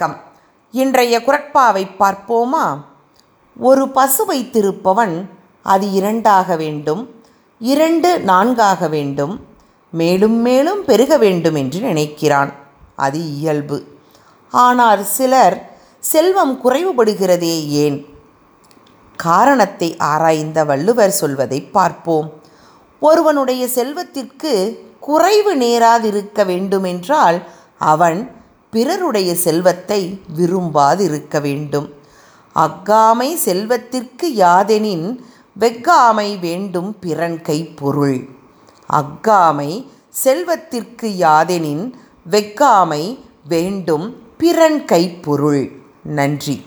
வணக்கம். இன்றைய குரட்பாவை பார்ப்போமா? ஒரு பசு வைத்திருப்பவன் அது இரண்டாக வேண்டும் இரண்டு நான்காக வேண்டும் மேலும் மேலும் பெருக வேண்டும் என்று நினைக்கிறான். அது இயல்பு. ஆனால் சிலர் செல்வம் குறைவுபடுகிறதே ஏன்? காரணத்தை ஆராய்ந்த வள்ளுவர் சொல்வதை பார்ப்போம். ஒருவனுடைய செல்வத்திற்கு குறைவு நேராதிருக்க வேண்டுமென்றால் அவன் பிறருடைய செல்வத்தை விரும்பாதிருக்க வேண்டும். அக்காமை செல்வத்திற்கு யாதெனின் வெக்காமை வேண்டும் பிறன் கைப்பொருள். அக்காமை செல்வத்திற்கு யாதெனின் வெக்காமை வேண்டும் பிறன் கைப்பொருள். நன்றி.